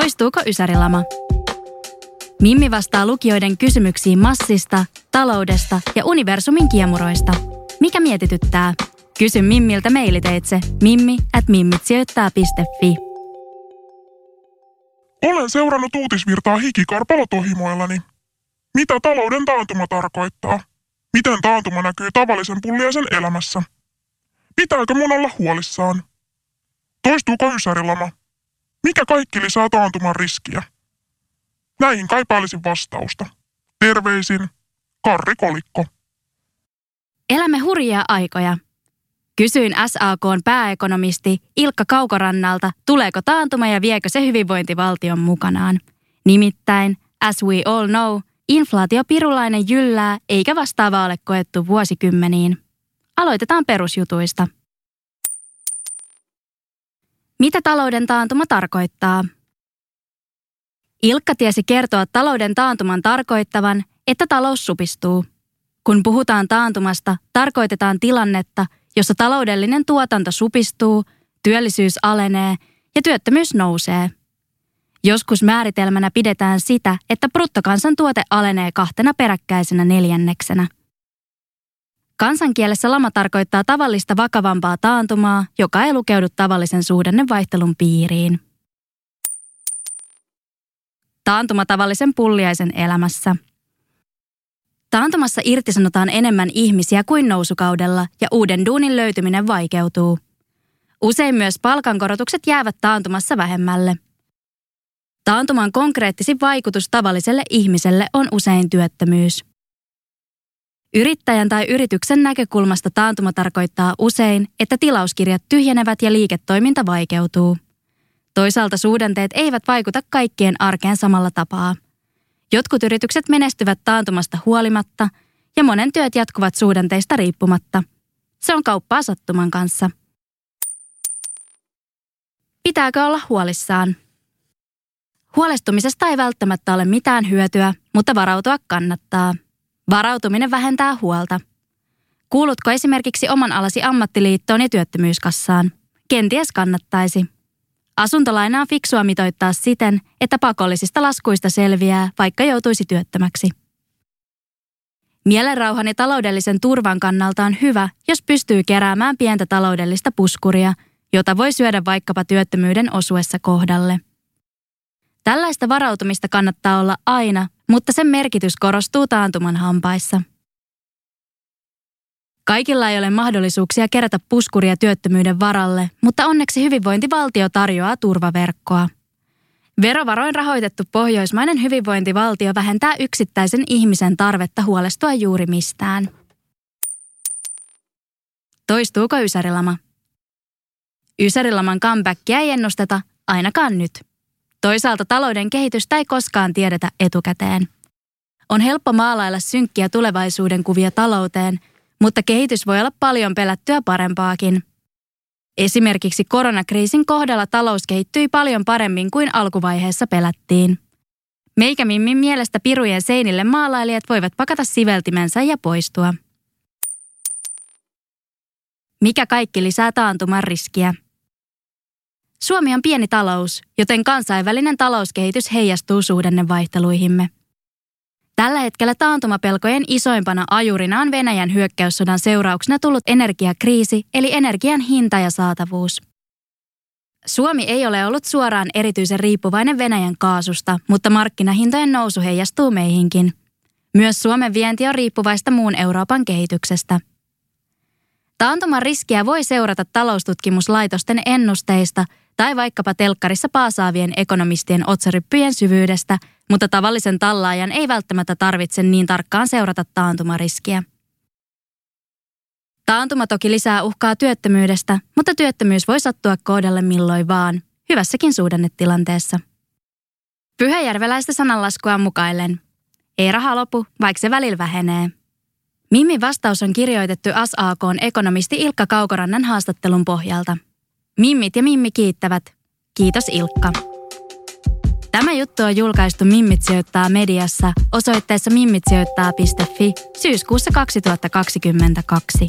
Toistuuko Ysärilama? Mimmi vastaa lukijoiden kysymyksiin massista, taloudesta ja universumin kiemuroista. Mikä mietityttää? Kysy Mimmiltä mailiteitse mimmi at mimmitsijoittaa.fi. Olen seurannut uutisvirtaa hikikarpalotohimoillani. Mitä talouden taantuma tarkoittaa? Miten taantuma näkyy tavallisen pulliaisen elämässä? Pitääkö mun olla huolissaan? Toistuuko ysärilama? Mikä kaikki lisää taantuman riskiä? Näihin kaipailisin vastausta. Terveisin, Karri Kolikko. Elämme hurjia aikoja. Kysyin SAKn pääekonomisti Ilkka Kaukorannalta, tuleeko taantuma ja viekö se hyvinvointivaltion mukanaan. Nimittäin, as we all know, inflaatio pirulainen jyllää eikä vastaavaa ole koettu vuosikymmeniin. Aloitetaan perusjutuista. Mitä talouden taantuma tarkoittaa? Ilkka tiesi kertoa talouden taantuman tarkoittavan, että talous supistuu. Kun puhutaan taantumasta, tarkoitetaan tilannetta, jossa taloudellinen tuotanto supistuu, työllisyys alenee ja työttömyys nousee. Joskus määritelmänä pidetään sitä, että bruttokansantuote alenee kahtena peräkkäisenä neljänneksenä. Kansankielessä lama tarkoittaa tavallista vakavampaa taantumaa, joka ei lukeudu tavallisen suhdannevaihtelun piiriin. Taantuma tavallisen pulliaisen elämässä. Taantumassa irtisanotaan enemmän ihmisiä kuin nousukaudella ja uuden duunin löytyminen vaikeutuu. Usein myös palkankorotukset jäävät taantumassa vähemmälle. Taantuman konkreettisin vaikutus tavalliselle ihmiselle on usein työttömyys. Yrittäjän tai yrityksen näkökulmasta taantuma tarkoittaa usein, että tilauskirjat tyhjenevät ja liiketoiminta vaikeutuu. Toisaalta suhdanteet eivät vaikuta kaikkien arkeen samalla tapaa. Jotkut yritykset menestyvät taantumasta huolimatta ja monen työt jatkuvat suhdanteista riippumatta. Se on kauppaa sattuman kanssa. Pitääkö olla huolissaan? Huolestumisesta ei välttämättä ole mitään hyötyä, mutta varautua kannattaa. Varautuminen vähentää huolta. Kuulutko esimerkiksi oman alasi ammattiliittoon ja työttömyyskassaan? Kenties kannattaisi. Asuntolaina on fiksua mitoittaa siten, että pakollisista laskuista selviää, vaikka joutuisi työttömäksi. Mielenrauhan ja taloudellisen turvan kannalta on hyvä, jos pystyy keräämään pientä taloudellista puskuria, jota voi syödä vaikkapa työttömyyden osuessa kohdalle. Tällaista varautumista kannattaa olla aina, mutta sen merkitys korostuu taantuman hampaissa. Kaikilla ei ole mahdollisuuksia kerätä puskuria työttömyyden varalle, mutta onneksi hyvinvointivaltio tarjoaa turvaverkkoa. Verovaroin rahoitettu pohjoismainen hyvinvointivaltio vähentää yksittäisen ihmisen tarvetta huolestua juuri mistään. Toistuuko Ysärilama? Ysärilaman comebackia ei ennusteta, ainakaan nyt. Toisaalta talouden kehitystä ei koskaan tiedetä etukäteen. On helppo maalailla synkkiä tulevaisuuden kuvia talouteen, mutta kehitys voi olla paljon pelättyä parempaakin. Esimerkiksi koronakriisin kohdalla talous kehittyi paljon paremmin kuin alkuvaiheessa pelättiin. Meikämimmin mielestä pirujen seinille maalailijat voivat pakata siveltimensä ja poistua. Mikä kaikki lisää taantuman riskiä? Suomi on pieni talous, joten kansainvälinen talouskehitys heijastuu suhdannevaihteluihimme. Tällä hetkellä taantumapelkojen isoimpana ajurina on Venäjän hyökkäyssodan seurauksena tullut energiakriisi eli energian hinta ja saatavuus. Suomi ei ole ollut suoraan erityisen riippuvainen Venäjän kaasusta, mutta markkinahintojen nousu heijastuu meihinkin. Myös Suomen vienti on riippuvaista muun Euroopan kehityksestä. Taantuman riskiä voi seurata taloustutkimuslaitosten ennusteista tai vaikkapa telkkarissa paasaavien ekonomistien otsaryppyjen syvyydestä, mutta tavallisen tallaajan ei välttämättä tarvitse niin tarkkaan seurata taantumariskiä. Taantuma toki lisää uhkaa työttömyydestä, mutta työttömyys voi sattua kohdalle milloin vaan, hyvässäkin suhdannetilanteessa. Pyhäjärveläistä sananlaskua mukaillen. Ei raha lopu, vaikka se välillä vähenee. Mimmi vastaus on kirjoitettu SAKn ekonomisti Ilkka Kaukorannan haastattelun pohjalta. Mimmit ja Mimmi kiittävät. Kiitos Ilkka. Tämä juttu on julkaistu Mimmit sijoittaa mediassa osoitteessa mimmitsijoittaa.fi syyskuussa 2022.